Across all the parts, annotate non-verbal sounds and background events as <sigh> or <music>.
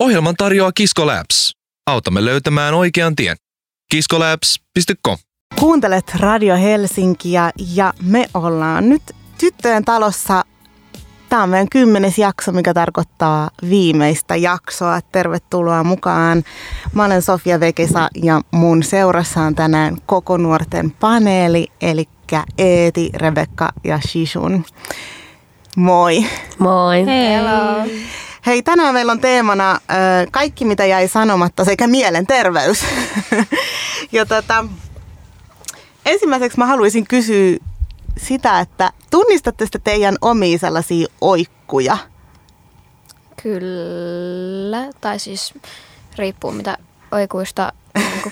Ohjelman tarjoaa Kisko Labs. Autamme löytämään oikean tien. kiskolabs.com Kuuntelet Radio Helsinkiä ja me ollaan nyt tyttöjen talossa. Tämä on meidän kymmenes jakso, mikä tarkoittaa viimeistä jaksoa. Tervetuloa mukaan. Mä olen Sofia Vekesa ja mun seurassa on tänään koko nuorten paneeli, eli Eeti, Rebekka ja Shishun. Moi. Moi. Hello. Hei, tänään meillä on teemana kaikki, mitä jäi sanomatta, sekä mielenterveys. <laughs> ja tota, ensimmäiseksi mä haluaisin kysyä sitä, että tunnistatte sitten teidän omia sellaisia oikkuja? Kyllä, tai siis riippuu mitä oikuista,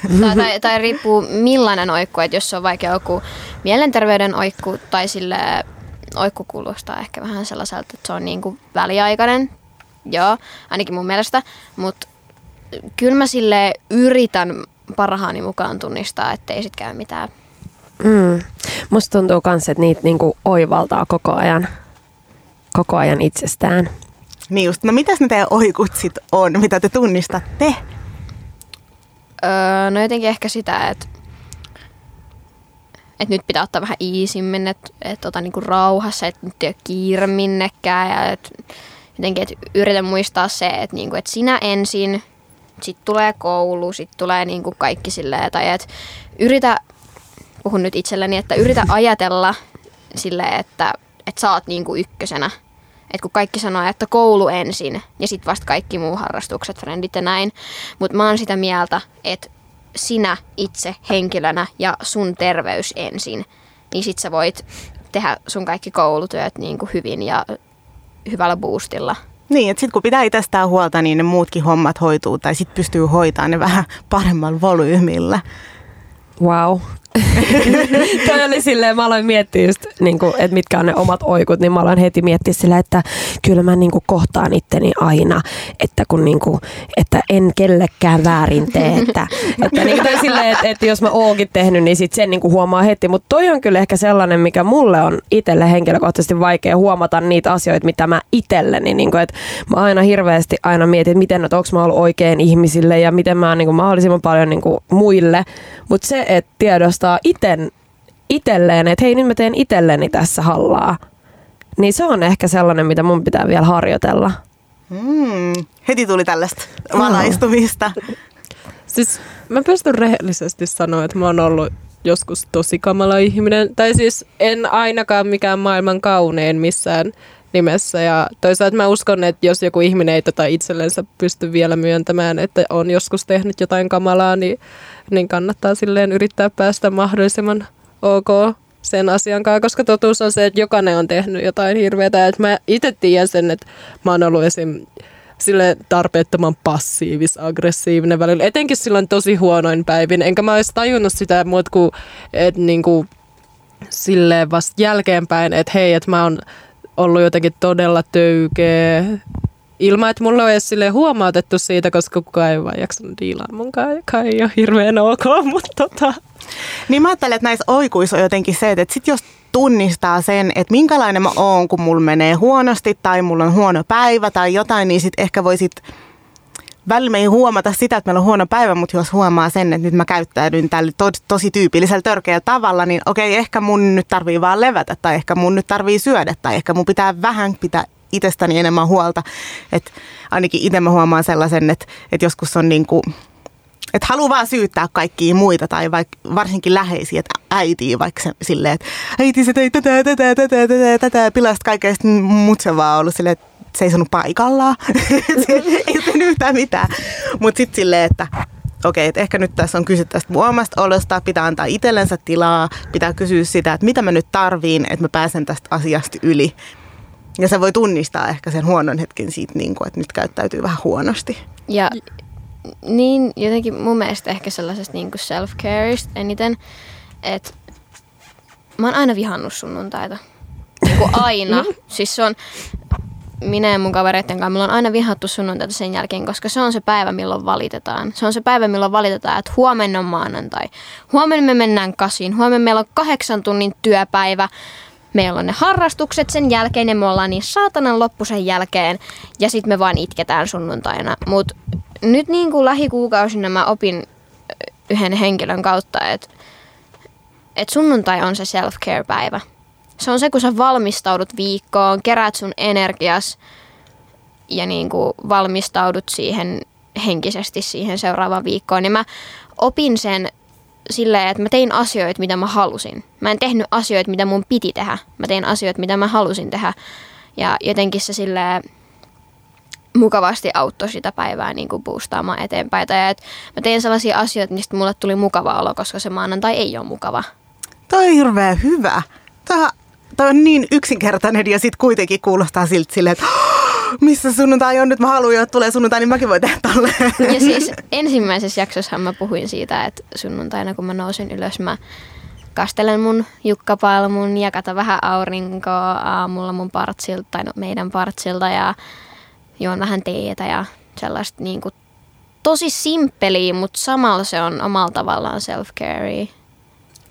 niin tai, tai, tai riippuu millainen oikku, että jos on vaikka joku mielenterveyden oikku tai sille oikku kuulostaa ehkä vähän sellaiselta, että se on niin kuin väliaikainen, joo, ainakin mun mielestä, mutta kyllä mä sille yritän parhaani mukaan tunnistaa, ettei sit käy mitään. Mm. Musta tuntuu myös, että niitä niinku oivaltaa koko ajan, koko ajan itsestään. Niin just, no mitäs ne teidän oikut sit on, mitä te tunnistatte? Öö, no jotenkin ehkä sitä, että et nyt pitää ottaa vähän iisimmin, että et ota niinku rauhassa, että nyt ei ole kiire minnekään ja et, jotenkin, että yritän muistaa se, että niinku, et sinä ensin, sitten tulee koulu, sitten tulee niinku kaikki silleen, tai että yritä, puhun nyt itselleni, että yritä <laughs> ajatella silleen, että, että sä oot niinku ykkösenä. että kun kaikki sanoo, että koulu ensin ja sitten vasta kaikki muu harrastukset, frendit ja näin. Mutta mä oon sitä mieltä, että sinä itse henkilönä ja sun terveys ensin, niin sit sä voit tehdä sun kaikki koulutyöt niin kuin hyvin ja hyvällä boostilla. Niin, että sitten kun pitää itsestään huolta, niin ne muutkin hommat hoituu tai sitten pystyy hoitamaan ne vähän paremmalla volyymilla. Wow. <laughs> Toi oli silleen, mä aloin miettiä just, niin kuin, että mitkä on ne omat oikut, niin mä aloin heti miettiä sillä, että kyllä mä niin kuin, kohtaan itteni aina, että, kun, niin kuin, että en kellekään väärin tee. Että, että, niin kuin, silleen, että, että jos mä oonkin tehnyt, niin sit sen niin kuin, huomaa heti. Mutta toi on kyllä ehkä sellainen, mikä mulle on itselle henkilökohtaisesti vaikea huomata niitä asioita, mitä mä itselleni. Niin kuin, että mä aina hirveästi aina mietin, että miten, että onko mä ollut oikein ihmisille ja miten mä niin kuin, mahdollisimman paljon niin kuin, muille. Mutta se, että tiedostaa iten, itelleen, että hei nyt mä teen itselleni tässä hallaa, niin se on ehkä sellainen, mitä mun pitää vielä harjoitella. Mm, heti tuli tällaista valaistumista. <laughs> Siis mä pystyn rehellisesti sanoa, että mä oon ollut joskus tosi kamala ihminen. Tai siis en ainakaan mikään maailman kaunein missään nimessä. Ja toisaalta mä uskon, että jos joku ihminen ei tota itsellensä pysty vielä myöntämään, että on joskus tehnyt jotain kamalaa, niin, niin kannattaa silleen yrittää päästä mahdollisimman ok sen asian kanssa, koska totuus on se, että jokainen on tehnyt jotain hirveätä. Että mä itse tiedän sen, että mä oon ollut esim sille tarpeettoman passiivis-aggressiivinen välillä. Etenkin silloin tosi huonoin päivin. Enkä mä olisi tajunnut sitä muut kuin, että niinku, silleen vasta jälkeenpäin, että hei, että mä oon ollut jotenkin todella töykeä ilman, että mulla on edes huomautettu siitä, koska kukaan ei vaan jaksanut diilaa munkaan, joka ei ole hirveän ok, <laughs> mutta tota. Niin mä ajattelen, että näissä oikuissa on jotenkin se, että sit jos tunnistaa sen, että minkälainen mä oon, kun mulla menee huonosti tai mulla on huono päivä tai jotain, niin sit ehkä voisit välillä ei huomata sitä, että meillä on huono päivä, mutta jos huomaa sen, että nyt mä käyttäydyn tällä to- tosi tyypillisellä törkeällä tavalla, niin okei, ehkä mun nyt tarvii vaan levätä tai ehkä mun nyt tarvii syödä tai ehkä mun pitää vähän pitää itsestäni enemmän huolta. Että ainakin itse mä huomaan sellaisen, että, että joskus on niin kuin, että haluaa vaan syyttää kaikkia muita tai vaikka varsinkin läheisiä, että äitiä vaikka se, silleen, että äiti se tei tätä, tätä, tätä, tätä, tätä, pilasta kaikkea, mut se vaan ollut silleen, että seisonut paikallaan. <laughs> ei tehnyt yhtään mitään. Mutta sitten silleen, että okei, että ehkä nyt tässä on kyse tästä omasta olosta, pitää antaa itsellensä tilaa, pitää kysyä sitä, että mitä mä nyt tarviin, että mä pääsen tästä asiasta yli. Ja se voi tunnistaa ehkä sen huonon hetken siitä, niin kuin, että nyt käyttäytyy vähän huonosti. Ja niin jotenkin mun mielestä ehkä sellaisesta niin self-careista eniten, että mä oon aina vihannut sunnuntaita. Niin kuin aina. <laughs> siis se on, minä ja mun kavereiden kanssa, meillä on aina vihattu sunnuntaita sen jälkeen, koska se on se päivä, milloin valitetaan. Se on se päivä, milloin valitetaan, että huomenna on maanantai. Huomenna me mennään kasiin. Huomenna meillä on kahdeksan tunnin työpäivä. meillä on ne harrastukset sen jälkeen ja me ollaan niin saatanan loppu sen jälkeen ja sitten me vaan itketään sunnuntaina. Mutta nyt niin kuin lähikuukausina mä opin yhden henkilön kautta, että et sunnuntai on se self-care-päivä. Se on se, kun sä valmistaudut viikkoon, kerät sun energias ja niin kuin valmistaudut siihen henkisesti siihen seuraavaan viikkoon. Niin mä opin sen silleen, että mä tein asioita, mitä mä halusin. Mä en tehnyt asioita, mitä mun piti tehdä. Mä tein asioita, mitä mä halusin tehdä. Ja jotenkin se silleen mukavasti auttoi sitä päivää niin kuin boostaamaan eteenpäin. Tai että mä tein sellaisia asioita, mistä mulle tuli mukava olo, koska se maanantai ei ole mukava. Toi on hirveän hyvä. Toi, toi on niin yksinkertainen ja sitten kuitenkin kuulostaa siltä silleen, että missä sunnuntai on nyt, mä haluan, että tulee sunnuntai, niin mäkin voin tehdä tolleen. Ja siis ensimmäisessä jaksossa mä puhuin siitä, että sunnuntaina kun mä nousen ylös, mä kastelen mun jukkapalmun ja kata vähän aurinkoa aamulla mun partsilta tai no meidän partsilta ja juon vähän teetä ja sellaista niin kuin tosi simppeliä, mutta samalla se on omalla tavallaan self-care.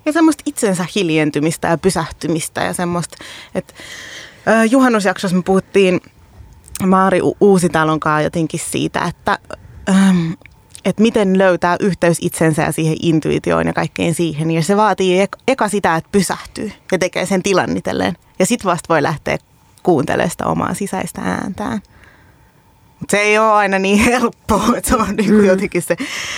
Ja semmoista itsensä hiljentymistä ja pysähtymistä ja semmoista, että juhannusjaksossa me puhuttiin Maari Uusitalon kanssa jotenkin siitä, että, ähm, että miten löytää yhteys itsensä ja siihen intuitioon ja kaikkeen siihen. Ja se vaatii eka sitä, että pysähtyy ja tekee sen tilan itselleen. Ja sitten vasta voi lähteä kuuntelemaan sitä omaa sisäistä ääntään. Se ei ole aina niin <laughs> helppoa, että se on niinku mm. jotenkin se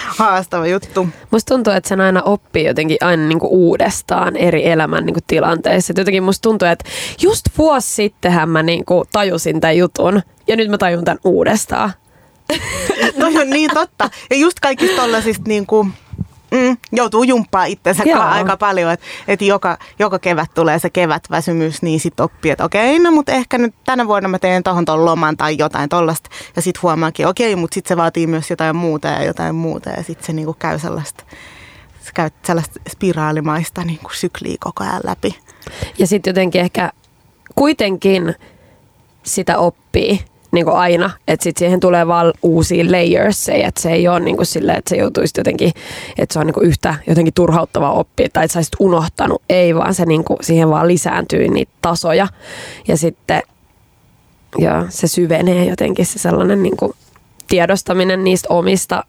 haastava juttu. Musta tuntuu, että sen aina oppii jotenkin aina niinku uudestaan eri elämän niinku tilanteissa. Et jotenkin musta tuntuu, että just vuosi sittenhän mä niinku tajusin tämän jutun ja nyt mä tajun tämän uudestaan. <laughs> Toi on niin totta. Ja just kaikista tollasista niinku, mm, joutuu jumppaa itsensä aika paljon, että et joka, joka kevät tulee se kevätväsymys, niin sitten oppii, että okei, no mutta ehkä nyt tänä vuonna mä teen tohon ton loman tai jotain tollasta. Ja sitten huomaakin, okei, mutta sitten se vaatii myös jotain muuta ja jotain muuta ja sitten se niinku käy sellaista se käy sellaista spiraalimaista niin kuin sykliä koko ajan läpi. Ja sitten jotenkin ehkä kuitenkin sitä oppii niin kuin aina, että sitten siihen tulee vaan uusia layers, että se ei ole niin kuin silleen, että se joutuisi jotenkin, että se on niin kuin yhtä jotenkin turhauttava oppi tai että sä unohtanut, ei vaan se niin kuin, siihen vaan lisääntyy niitä tasoja ja sitten ja se syvenee jotenkin se sellainen niin kuin tiedostaminen niistä omista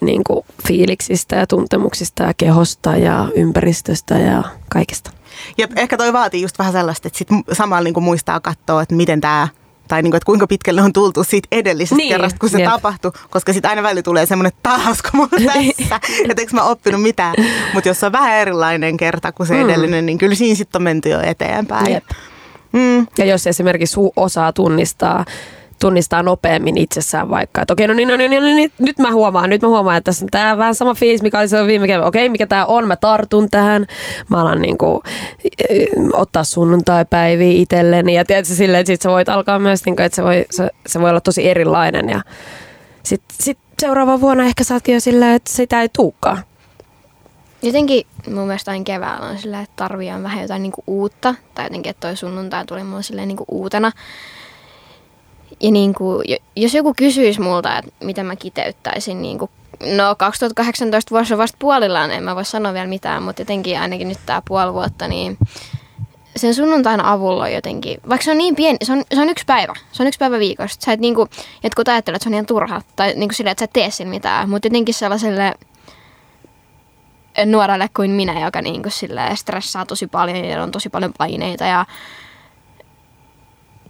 niin kuin fiiliksistä ja tuntemuksista ja kehosta ja ympäristöstä ja kaikesta. Ja ehkä toi vaatii just vähän sellaista, että sit samalla niin kuin muistaa katsoa, että miten tämä tai niin kuin, että kuinka pitkälle on tultu siitä edellisestä niin, kerrasta, kun se jep. tapahtui, koska sitten aina välillä tulee semmoinen, että taas kun mä <laughs> tässä, että eikö mä oppinut mitään. Mutta jos on vähän erilainen kerta kuin se mm. edellinen, niin kyllä siinä sitten on menty jo eteenpäin. Jep. Mm. Ja jos esimerkiksi osaa tunnistaa tunnistaa nopeammin itsessään vaikka, että okei, no niin, no niin, no niin, niin, nyt mä huomaan, nyt mä huomaan, että tässä on tää vähän sama fiilis, mikä oli se viime kevään. Okei, mikä tää on, mä tartun tähän, mä alan niinku, ottaa sunnuntaipäiviä itselleni ja tiedätkö silleen, että sit sä voit alkaa myös, niinku, että se voi, se, se voi olla tosi erilainen ja sitten sit seuraava vuonna ehkä saatkin jo silleen, että sitä ei tuukaan. Jotenkin mun mielestä aina keväällä on silleen, että tarvii vähän jotain niinku uutta. Tai jotenkin, että toi sunnuntai tuli mulle silleen niinku uutena. Ja niin kuin, jos joku kysyisi multa, että mitä mä kiteyttäisin, niin kuin, no 2018 vuosi on vasta puolillaan, en mä voi sanoa vielä mitään, mutta jotenkin ainakin nyt tämä puoli vuotta, niin sen sunnuntain avulla on jotenkin, vaikka se on niin pieni, se on, se on yksi päivä, se on yksi päivä viikosta. Sä et niinku, jotkut ajattelee, että se on ihan turha, tai niinku silleen, että sä et tee siinä mitään, mutta jotenkin sellaiselle nuorelle kuin minä, joka niinku stressaa tosi paljon ja on tosi paljon paineita ja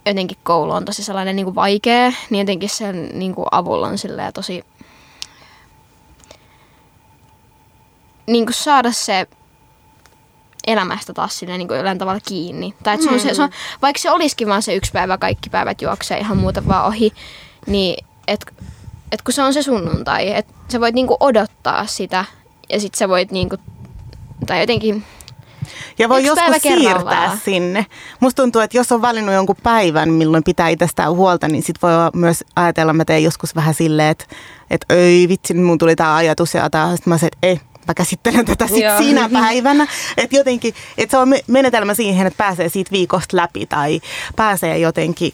jotenkin koulu on tosi sellainen niin kuin vaikea, niin jotenkin sen niin kuin avulla on tosi niin kuin saada se elämästä taas sinne niin kuin jollain tavalla kiinni. Tai että se on se, se on, vaikka se olisikin vaan se yksi päivä, kaikki päivät juoksee ihan muuta vaan ohi, niin et, et kun se on se sunnuntai, että sä voit niinku odottaa sitä ja sit sä voit niinku, tai jotenkin ja voi Yksi joskus siirtää sinne. Musta tuntuu, että jos on valinnut jonkun päivän, milloin pitää itsestään huolta, niin sit voi myös ajatella, mä teen joskus vähän silleen, että, että ei vitsi, mun tuli tämä ajatus ja tämä, sitten mä sanoin, että ei, mä käsittelen tätä sit siinä päivänä. Että jotenkin, että se on menetelmä siihen, että pääsee siitä viikosta läpi tai pääsee jotenkin,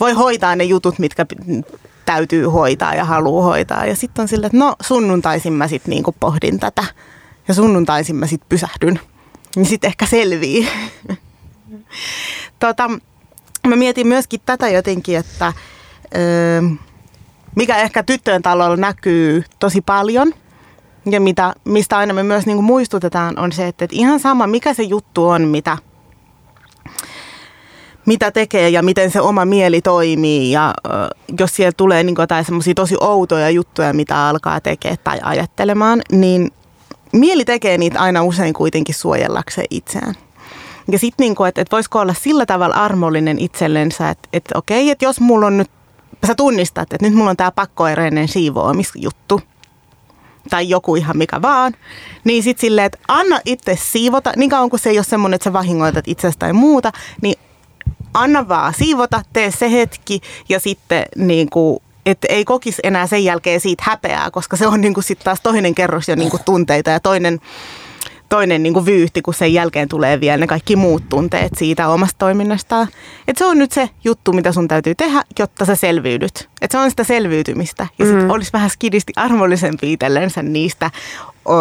voi hoitaa ne jutut, mitkä täytyy hoitaa ja haluaa hoitaa. Ja sitten on silleen, että no sunnuntaisin mä sitten niinku pohdin tätä ja sunnuntaisin mä sitten pysähdyn niin sitten ehkä selvii. tota, mä mietin myöskin tätä jotenkin, että ö, mikä ehkä tyttöjen talolla näkyy tosi paljon ja mitä, mistä aina me myös niin kuin muistutetaan on se, että, että ihan sama mikä se juttu on, mitä, mitä tekee ja miten se oma mieli toimii ja ö, jos siellä tulee niin jotain semmoisia tosi outoja juttuja, mitä alkaa tekemään tai ajattelemaan, niin mieli tekee niitä aina usein kuitenkin suojellakseen itseään. Ja sitten, niin että, että voisiko olla sillä tavalla armollinen itsellensä, että, että okei, että jos mulla on nyt, sä tunnistat, että nyt mulla on tämä pakkoereinen siivoamisjuttu, tai joku ihan mikä vaan, niin sitten silleen, että anna itse siivota, niin kauan kuin se ei ole semmoinen, että sä vahingoitat itsestä tai muuta, niin anna vaan siivota, tee se hetki ja sitten niin että ei kokisi enää sen jälkeen siitä häpeää, koska se on niin kuin sitten taas toinen kerros jo niin kuin tunteita ja toinen, toinen niin kuin vyyhti, kun sen jälkeen tulee vielä ne kaikki muut tunteet siitä omasta toiminnastaan. Et se on nyt se juttu, mitä sun täytyy tehdä, jotta sä selviydyt. Et se on sitä selviytymistä. Ja sitten mm. olisi vähän skidisti armollisempi itsellensä niistä o,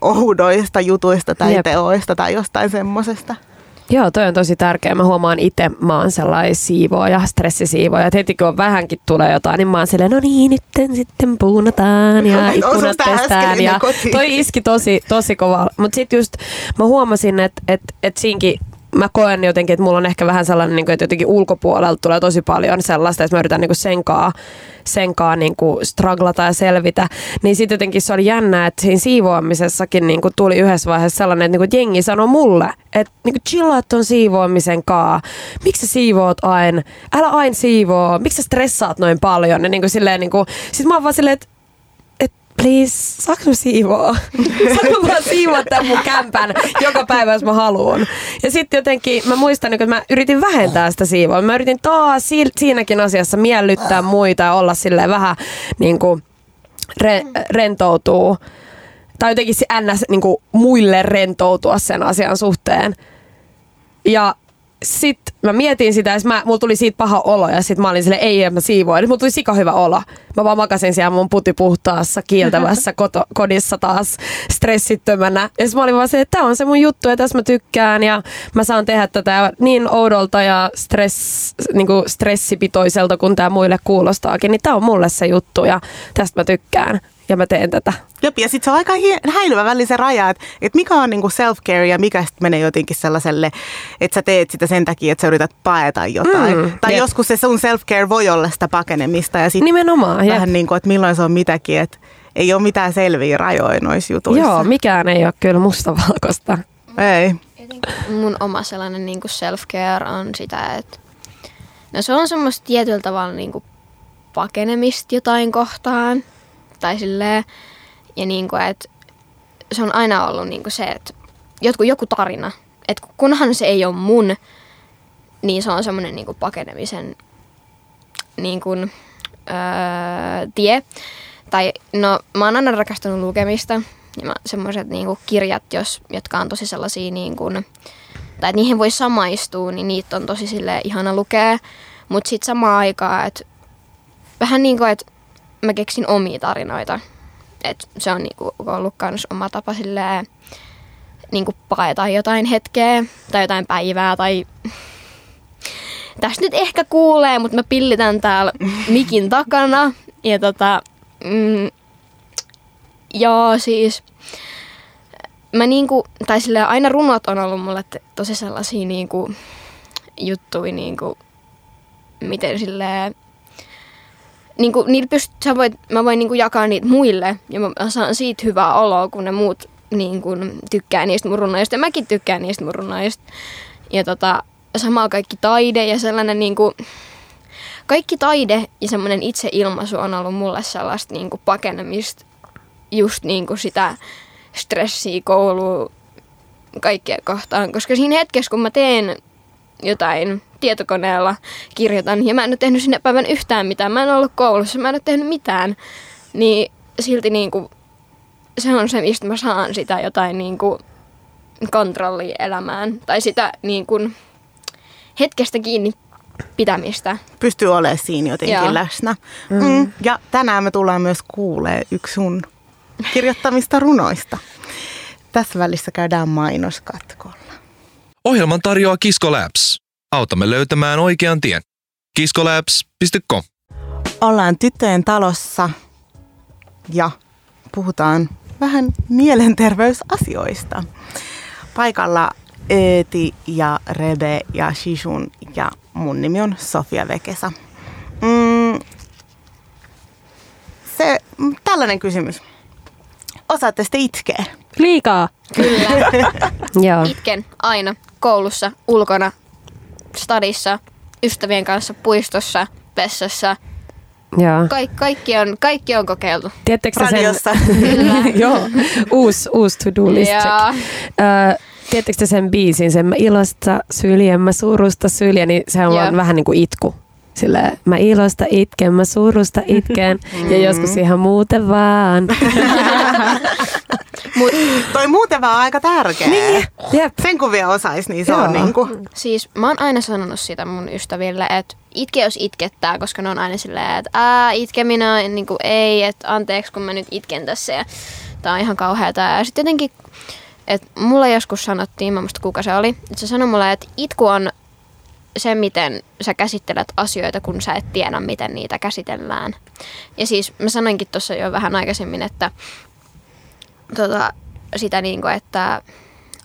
oudoista jutuista tai Jep. teoista tai jostain semmosesta. Joo, toi on tosi tärkeä. Mä huomaan itse, mä oon sellainen siivooja, stressisiivooja. Et heti kun vähänkin tulee jotain, niin mä oon silleen, no niin, nyt sitten puunataan ja <laughs> ikkunat pestään. Ja toi iski tosi, tosi kova. Mutta sitten just mä huomasin, että et, et siinkin mä koen jotenkin, että mulla on ehkä vähän sellainen, niin kuin, että jotenkin ulkopuolelta tulee tosi paljon sellaista, että mä yritän niin senkaa, senkaa niin kuin straglata ja selvitä. Niin sitten jotenkin se oli jännä, että siinä siivoamisessakin niin kuin tuli yhdessä vaiheessa sellainen, että, niin kuin, jengi sanoi mulle, että niin kuin chillaat ton siivoamisen kaa. Miksi sä siivoot aina? Älä aina siivoo. Miksi sä stressaat noin paljon? Ja niin kuin, silleen, niin kuin, mä oon vaan silleen, että please, saanko mä <laughs> siivoa? saanko mä siivoa tämän mun kämpän joka päivä, jos mä haluan? Ja sitten jotenkin mä muistan, että mä yritin vähentää sitä siivoa. Mä yritin taas siinäkin asiassa miellyttää muita ja olla silleen vähän niin kuin re- rentoutuu. Tai jotenkin ns. Niin kuin muille rentoutua sen asian suhteen. Ja sitten mä mietin sitä, ja mä, mulla tuli siitä paha olo, ja sitten mä olin sille ei, mä siivoin. Mulla tuli sika hyvä olo. Mä vaan makasin siellä mun putipuhtaassa, kieltävässä <laughs> koto, kodissa taas stressittömänä. Ja sitten mä olin vaan se, että tämä on se mun juttu, ja tässä mä tykkään, ja mä saan tehdä tätä niin oudolta ja stress, niin kuin stressipitoiselta, kun tämä muille kuulostaakin, niin tämä on mulle se juttu, ja tästä mä tykkään ja mä teen tätä. Jop, ja sitten se on aika häilyvä välillä se raja, että, että mikä on niinku self-care ja mikä sitten menee jotenkin sellaiselle, että sä teet sitä sen takia, että sä yrität paeta jotain. Mm, tai jep. joskus se sun self-care voi olla sitä pakenemista ja sitten Nimenomaan, vähän jep. niin kuin, että milloin se on mitäkin, että ei ole mitään selviä rajoja noissa jutuissa. Joo, mikään ei ole kyllä mustavalkoista. Ei. Mun oma sellainen niin kuin self-care on sitä, että no se on semmoista tietyllä tavalla niin kuin pakenemista jotain kohtaan tai silleen. Ja niin kuin, että se on aina ollut niin kuin se, että joku, joku tarina. Että kunhan se ei ole mun, niin se on semmoinen niin pakenemisen niin kuin, öö, tie. Tai no, mä oon aina rakastanut lukemista. Ja semmoiset niin kirjat, jos, jotka on tosi sellaisia niin kuin, tai että niihin voi samaistua, niin niitä on tosi sille ihana lukea. Mutta sitten samaan aikaan, että vähän niin kuin, että mä keksin omia tarinoita. Et se on niinku ollut kans oma tapa silleen, niinku paeta jotain hetkeä tai jotain päivää tai <laughs> tästä nyt ehkä kuulee, mutta mä pillitän täällä <laughs> mikin takana. Ja tota, mm, joo siis, mä niinku, tai silleen aina runot on ollut mulle tosi sellaisia niinku juttuja niinku, miten silleen niin kuin, niitä pyst- sä voit, mä voin niin kuin jakaa niitä muille ja mä saan siitä hyvää oloa, kun ne muut niin kuin, tykkää niistä mun ja mäkin tykkään niistä mun. Ja tota, samalla kaikki taide ja sellainen niin kuin, kaikki taide ja semmoinen itseilmaisu on ollut mulle sellaista niin kuin pakenemista just niin kuin sitä stressiä koulua kaikkea kohtaan. Koska siinä hetkessä, kun mä teen jotain tietokoneella kirjoitan ja mä en ole tehnyt sinne päivän yhtään mitään. Mä en ollut koulussa, mä en ole tehnyt mitään. Niin silti niin kuin, se on se, mistä mä saan sitä jotain niin kuin kontrollia elämään. Tai sitä niin kuin hetkestä kiinni pitämistä. Pystyy olemaan siinä jotenkin Joo. läsnä. Mm. Mm. Ja tänään me tullaan myös kuulee yksi sun kirjoittamista runoista. Tässä välissä käydään mainoskatkolla. Ohjelman tarjoaa Kisko Labs. Autamme löytämään oikean tien. kiskolabs.com Ollaan tyttöjen talossa ja puhutaan vähän mielenterveysasioista. Paikalla Eeti ja Rebe ja Shishun ja mun nimi on Sofia Vekesa. Mm, se, tällainen kysymys. Osaatte sitten itkeä? Liikaa. Kyllä. <laughs> Joo. Itken aina koulussa, ulkona, stadissa, ystävien kanssa, puistossa, vessassa. Joo. Kaik, kaikki, on, kaikki on kokeiltu. Tiedättekö te sen? <laughs> Joo, uusi, uusi to-do list tiedättekö te sen biisin, sen mä ilosta syljen, mä surusta syljen, niin se on vähän niin kuin itku. Sillä mä ilosta itken, mä surusta itken <laughs> ja joskus ihan muuten vaan. <laughs> mut, Toi muuten vaan aika tärkeä. Niin. Jep. Sen kun vielä osais, niin se Joo. on niinku... siis mä oon aina sanonut sitä mun ystäville, että itke jos itkettää, koska ne on aina silleen, että ää, itkeminen on niin kuin, ei, että anteeksi kun mä nyt itken tässä ja tää on ihan kauheata. Ja sitten jotenkin, että mulle joskus sanottiin, mä muista kuka se oli, että se sanoi mulle, että itku on se, miten sä käsittelet asioita, kun sä et tiedä, miten niitä käsitellään. Ja siis mä sanoinkin tuossa jo vähän aikaisemmin, että tota, sitä niin kuin, että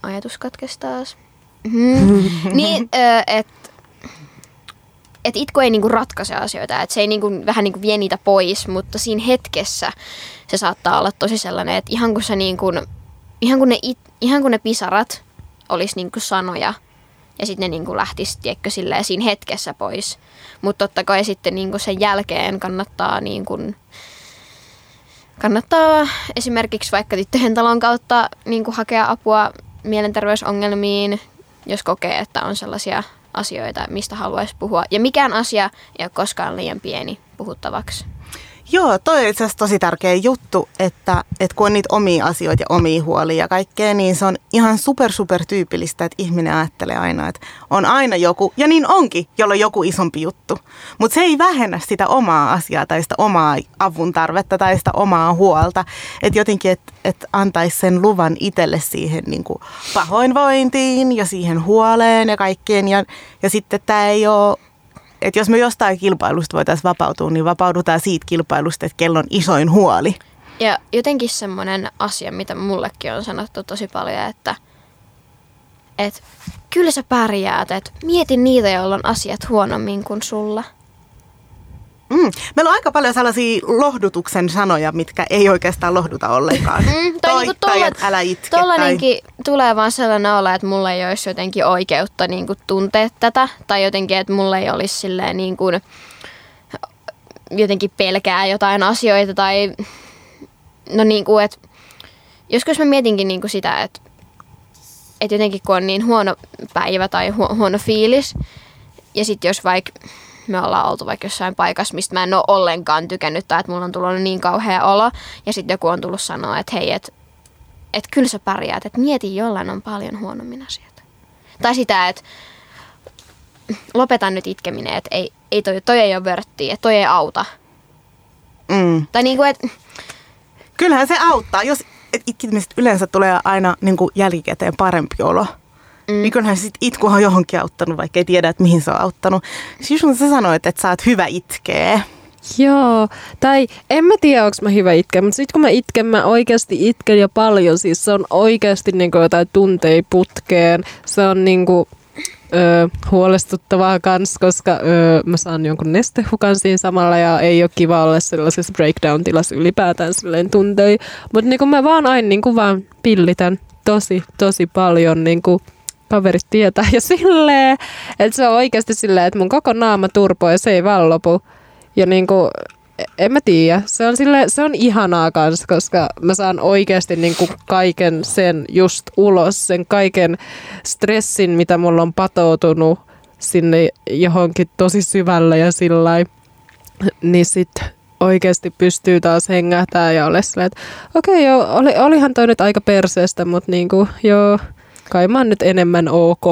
ajatus katkesi taas. Mm. <laughs> niin, että et itku ei niinku ratkaise asioita, että se ei niinku, vähän niinku vie niitä pois, mutta siinä hetkessä se saattaa olla tosi sellainen, että ihan kun, sä niinku, ihan kun, ne, it, ihan kun ne pisarat olisi niinku sanoja ja sitten ne niinku lähtisi tiedätkö, silleen, siinä hetkessä pois. Mutta totta kai sitten niinku sen jälkeen kannattaa niinku, kannattaa esimerkiksi vaikka tyttöjen talon kautta niin kuin hakea apua mielenterveysongelmiin, jos kokee, että on sellaisia asioita, mistä haluaisi puhua. Ja mikään asia ei ole koskaan liian pieni puhuttavaksi. Joo, toi on itse asiassa tosi tärkeä juttu, että, että kun on niitä omia asioita ja omia huolia ja kaikkea, niin se on ihan super super tyypillistä, että ihminen ajattelee aina, että on aina joku, ja niin onkin, jolla on joku isompi juttu. Mutta se ei vähennä sitä omaa asiaa tai sitä omaa avun tarvetta tai sitä omaa huolta. Että jotenkin, että et antaisi sen luvan itselle siihen niin kuin pahoinvointiin ja siihen huoleen ja kaikkeen. Ja, ja sitten tämä ei ole että jos me jostain kilpailusta voitaisiin vapautua, niin vapaudutaan siitä kilpailusta, että kello on isoin huoli. Ja jotenkin semmoinen asia, mitä mullekin on sanottu tosi paljon, että, että kyllä sä pärjäät, että mieti niitä, joilla on asiat huonommin kuin sulla. Mm. Meillä on aika paljon sellaisia lohdutuksen sanoja, mitkä ei oikeastaan lohduta ollenkaan. Mm, tai toi, niinku tai tolla- että älä itke. Tai... Tulee vaan sellainen olo, että mulla ei olisi jotenkin oikeutta niin kuin tuntea tätä. Tai jotenkin, että mulla ei olisi silleen niin kuin, jotenkin pelkää jotain asioita. Tai no niin kuin, että joskus mä mietinkin niin kuin sitä, että, että jotenkin kun on niin huono päivä tai hu- huono fiilis. Ja sitten jos vaikka me ollaan oltu vaikka jossain paikassa, mistä mä en ole ollenkaan tykännyt tai että mulla on tullut niin kauhea olo. Ja sitten joku on tullut sanoa, että hei, että että kyllä sä pärjäät, että mieti, jollain on paljon huonommin asioita. Tai sitä, että lopetan nyt itkeminen, että ei, ei toi, toi ei ole vörttiä, että toi ei auta. Mm. Tai niinku, että Kyllähän se auttaa. Jos et itkimisestä yleensä tulee aina niin kuin jälkikäteen parempi olo, mm. niin kyllähän sit itku on johonkin auttanut, vaikka ei tiedä, että mihin se on auttanut. Siis sun sä sanoit, että sä oot hyvä itkeä. Joo, tai en mä tiedä, onko mä hyvä itkeä, mutta sitten kun mä itken, mä oikeasti itken jo paljon. Siis se on oikeasti niinku jotain tunteja putkeen. Se on niinku, ö, huolestuttavaa kans, koska ö, mä saan jonkun nestehukan siinä samalla ja ei ole kiva olla sellaisessa breakdown-tilassa ylipäätään silleen tuntei. Mutta niinku mä vaan aina niinku vaan pillitän tosi, tosi paljon niinku kaverit tietää. Ja silleen, että se on oikeasti silleen, että mun koko naama turpoo ja se ei vaan lopu. Ja niinku, en mä tiedä, se on, sille, se on ihanaa kans, koska mä saan oikeasti niinku kaiken sen just ulos, sen kaiken stressin, mitä mulla on patoutunut sinne johonkin tosi syvälle ja sillä niin sit oikeasti pystyy taas hengähtää ja olla silleen, että okei okay, joo, oli, olihan toi nyt aika perseestä, mutta niinku, joo, kai mä oon nyt enemmän ok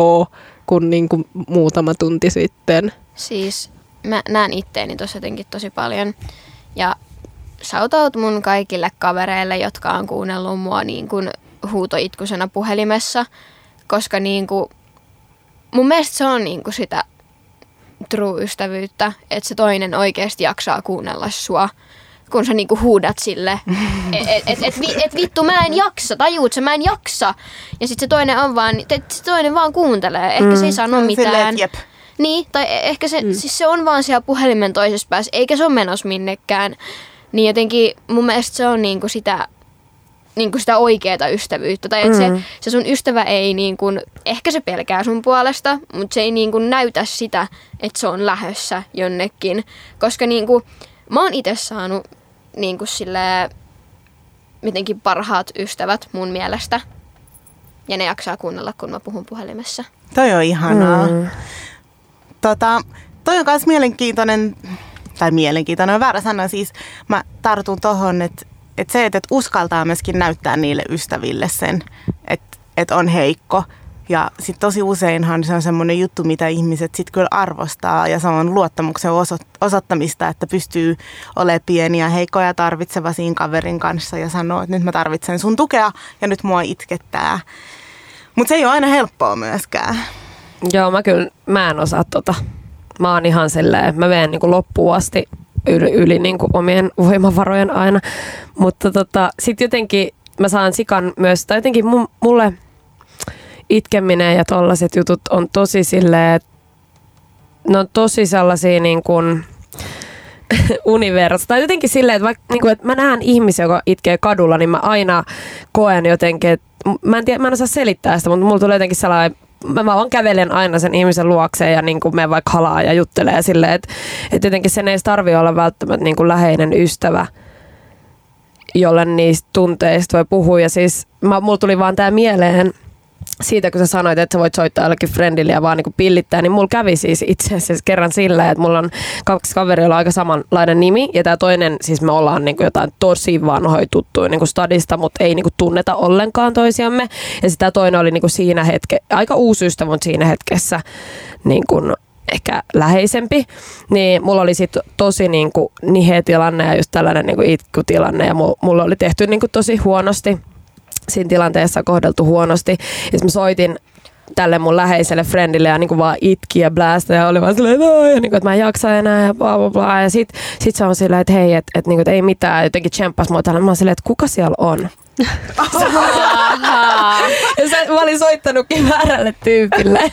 kuin niinku muutama tunti sitten. siis mä näen itteeni tuossa jotenkin tosi paljon. Ja shoutout mun kaikille kavereille, jotka on kuunnellut mua niin kuin huutoitkusena puhelimessa, koska niin kuin, mun mielestä se on niinku sitä true-ystävyyttä, että se toinen oikeasti jaksaa kuunnella sua kun sä niinku huudat sille, <laughs> että et, et, et, vi- et vittu mä en jaksa, tajuut sä mä en jaksa. Ja sitten se toinen on vaan, että se toinen vaan kuuntelee, ehkä se ei sano Silleen, mitään. että jep. Niin, tai e- ehkä se, mm. siis se on vaan siellä puhelimen toisessa päässä, eikä se ole menossa minnekään. Niin jotenkin mun mielestä se on niinku sitä, niinku sitä oikeaa ystävyyttä. Tai että Mm. se, se sun ystävä ei niinku, ehkä se pelkää sun puolesta, mutta se ei niinku näytä sitä, että se on lähössä jonnekin. Koska niinku, mä oon itse saanut niinku sille mitenkin parhaat ystävät mun mielestä. Ja ne jaksaa kuunnella, kun mä puhun puhelimessa. Toi on ihanaa. Mm. Tota, toi on myös mielenkiintoinen, tai mielenkiintoinen on väärä sana, siis mä tartun tohon, että et se, että et uskaltaa myöskin näyttää niille ystäville sen, että et on heikko. Ja sitten tosi useinhan se on semmoinen juttu, mitä ihmiset sitten kyllä arvostaa ja se on luottamuksen osoit- osoittamista, että pystyy olemaan pieni ja heikko ja tarvitseva siinä kaverin kanssa ja sanoo, että nyt mä tarvitsen sun tukea ja nyt mua itkettää. Mutta se ei ole aina helppoa myöskään. Joo, mä kyllä, mä en osaa tota. Mä oon ihan silleen, mä menen niinku loppuun asti yli, yli niinku omien voimavarojen aina. Mutta tota, sit jotenkin mä saan sikan myös, tai jotenkin mulle itkeminen ja tollaset jutut on tosi silleen, ne on tosi sellaisia niin kuin <laughs> univers. Tai jotenkin silleen, että, vaikka, niin kuin, että mä näen ihmisiä, joka itkee kadulla, niin mä aina koen jotenkin, että mä en, tiedä, mä en osaa selittää sitä, mutta mulla tulee jotenkin sellainen mä vaan kävelen aina sen ihmisen luokseen ja niin kuin menen vaikka halaa ja juttelee silleen, että, että jotenkin sen ei tarvi olla välttämättä niin kuin läheinen ystävä, jolle niistä tunteista voi puhua. Ja siis mä, mulla tuli vaan tää mieleen, siitä, kun sä sanoit, että sä voit soittaa jollekin friendille ja vaan niin pillittää, niin mulla kävi siis itse asiassa kerran sillä, että mulla on kaksi kaveria, joilla on aika samanlainen nimi, ja tämä toinen, siis me ollaan niin kuin jotain tosi vanhoja tuttuja niin kuin stadista, mutta ei niin kuin tunneta ollenkaan toisiamme, ja sitä toinen oli niin kuin siinä hetke, aika uusi ystävä, mutta siinä hetkessä niin kuin ehkä läheisempi, niin mulla oli sit tosi niin kuin niheä tilanne ja just tällainen niin kuin itkutilanne, ja mu- mulla oli tehty niin kuin tosi huonosti siinä tilanteessa kohdeltu huonosti. Ja mä soitin tälle mun läheiselle friendille ja niinku vaan itki ja blästä ja oli vaan silleen, ja niinku, että mä en jaksa enää ja bla bla bla. Ja sit, sit se on silleen, että hei, että et, niinku, et ei mitään, jotenkin tsemppas mua täällä. Mä oon silleen, että kuka siellä on? <laughs> <laughs> ja se, mä olin soittanutkin väärälle tyypille. <laughs>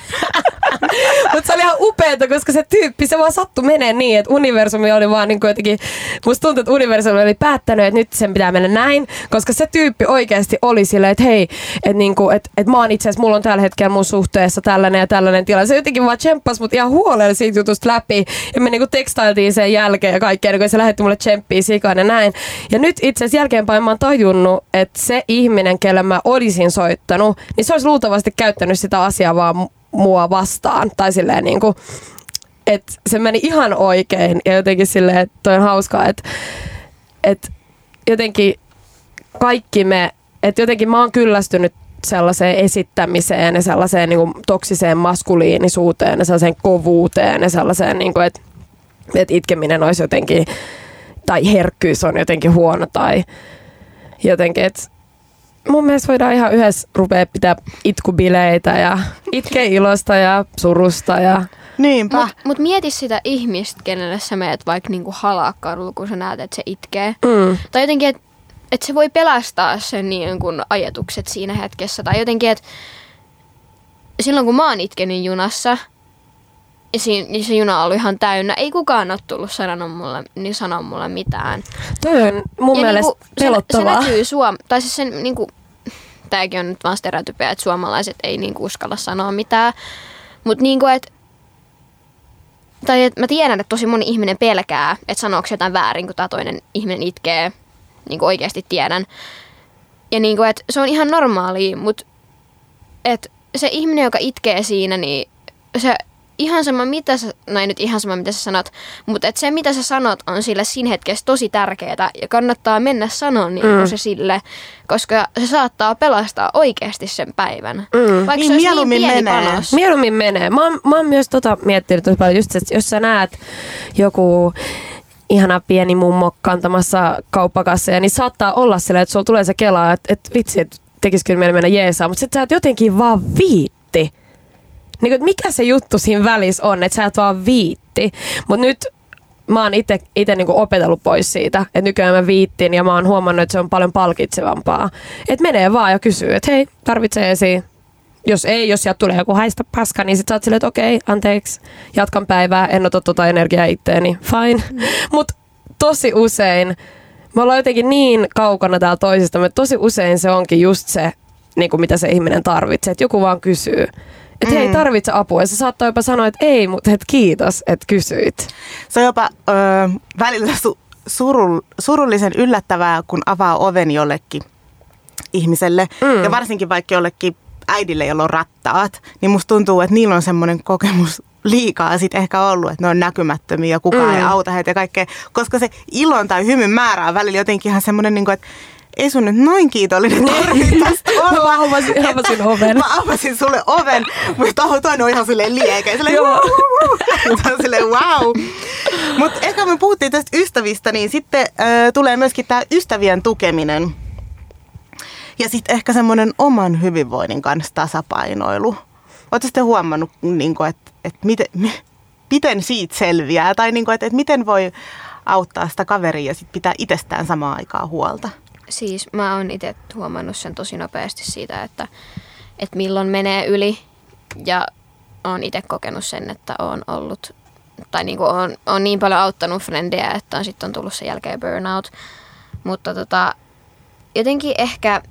<laughs> Mutta se oli ihan upeeta, koska se tyyppi, se vaan sattui menee niin, että universumi oli vaan niin kuin jotenkin, musta tuntuu, että universumi oli päättänyt, että nyt sen pitää mennä näin, koska se tyyppi oikeasti oli silleen, että hei, että niinku, et, et mä oon itse asiassa, mulla on tällä hetkellä mun suhteessa tällainen ja tällainen tilanne. Se jotenkin vaan tsemppas mut ihan huolella siitä jutusta läpi ja me niinku tekstailtiin sen jälkeen ja kaikkea, niin kun se lähetti mulle tsemppiä sikaan ja näin. Ja nyt itse asiassa jälkeenpäin mä oon tajunnut, että se ihminen, kelle mä olisin soittanut, niin se olisi luultavasti käyttänyt sitä asiaa vaan mua vastaan. Tai silleen niinku, että se meni ihan oikein ja jotenkin silleen, että toi on hauskaa, että, että jotenkin kaikki me, että jotenkin mä oon kyllästynyt sellaiseen esittämiseen ja sellaiseen niin kuin, toksiseen maskuliinisuuteen ja sellaiseen kovuuteen ja sellaiseen, niin kuin, että, että itkeminen olisi jotenkin, tai herkkyys on jotenkin huono tai jotenkin, että mun mielestä voidaan ihan yhdessä rupea pitää itkubileitä ja itkeä ilosta ja surusta ja Niinpä. Mutta mut mieti sitä ihmistä, kenelle sä meet vaikka niinku halaa kadulla, kun sä näet, että se itkee. mm, Tai jotenkin, että et se voi pelastaa sen niin kun ajatukset siinä hetkessä. Tai jotenkin, että silloin kun mä oon itkenyt junassa, niin se juna ollut ihan täynnä, ei kukaan ole tullut sanonut mulle, niin sanoa mulle mitään. toi on mun ja mielestä niinku, se, pelottavaa. se näkyy suom... Tai siis sen niinku... Tääkin on nyt vaan stereotypia, että suomalaiset ei niinku uskalla sanoa mitään. Mutta niinku, että tai et mä tiedän, että tosi moni ihminen pelkää, että sanooko se jotain väärin, kun tämä toinen ihminen itkee. Niin kuin oikeasti tiedän. Ja niin kuin, että se on ihan normaalia, mutta että se ihminen, joka itkee siinä, niin se ihan sama, mitä sä, no ei nyt ihan sama, mitä sä sanot, mutta että se, mitä sä sanot, on sille siinä hetkessä tosi tärkeää ja kannattaa mennä sanoa niin Mm. se sille, koska se saattaa pelastaa oikeasti sen päivän. Mm. Vaikka Niin, se olisi mieluummin niin pieni menee. panos. Mieluummin menee. Mä oon, mä oon myös tota miettinyt tosi paljon just, että jos sä näet joku ihana pieni mummo kantamassa kauppakasseja, niin saattaa olla silleen, että sulla tulee se kela, että, että vitsi, että tekisi kyllä mieli mennä jeesaa, mutta sitten sä et jotenkin vaan viitti. Niin kuin, mikä se juttu siinä välissä on, että sä et vaan viitti. Mutta nyt mä oon itse niin opetellut pois siitä, että nykyään mä viittin ja mä oon huomannut, että se on paljon palkitsevampaa. Että menee vaan ja kysyy, että hei, tarvitsee esiin. Jos ei, jos sieltä tulee joku haista paska, niin sit sä oot silleen, että okei, anteeksi, jatkan päivää, en ota tota energiaa itteeni, fine. Mm. <laughs> Mutta tosi usein, me ollaan jotenkin niin kaukana täällä toisista, että tosi usein se onkin just se, niin kuin mitä se ihminen tarvitsee, että joku vaan kysyy. Että mm. hei, tarvitse apua. Ja se saattaa jopa sanoa, että ei, mutta et kiitos, että kysyit. Se on jopa ö, välillä su, surul, surullisen yllättävää, kun avaa oven jollekin ihmiselle. Mm. Ja varsinkin vaikka jollekin äidille, jolla on rattaat, niin musta tuntuu, että niillä on semmoinen kokemus liikaa sit ehkä ollut, että ne on näkymättömiä ja kukaan mm. ei auta heitä ja kaikkea. Koska se ilon tai hymyn määrä on välillä jotenkin ihan semmoinen, niin kuin, että ei sun nyt noin kiitollinen tarvitse tästä olla. Mä avasin, avasin oven. Mä avasin sulle oven, mutta toinen on ihan silleen liekeä. Silleen, Joo. Wow. silleen wow. Mutta ehkä me puhuttiin tästä ystävistä, niin sitten äh, tulee myöskin tämä ystävien tukeminen. Ja sitten ehkä semmoinen oman hyvinvoinnin kanssa tasapainoilu. Oletko sitten huomannut, niin että et miten, miten siitä selviää? Tai niin että et miten voi auttaa sitä kaveria ja sit pitää itsestään samaan aikaan huolta? Siis mä oon itse huomannut sen tosi nopeasti siitä, että, että milloin menee yli. Ja oon itse kokenut sen, että on ollut, tai niin on, on niin paljon auttanut frendejä, että on sitten on tullut sen jälkeen burnout. Mutta tota, jotenkin ehkä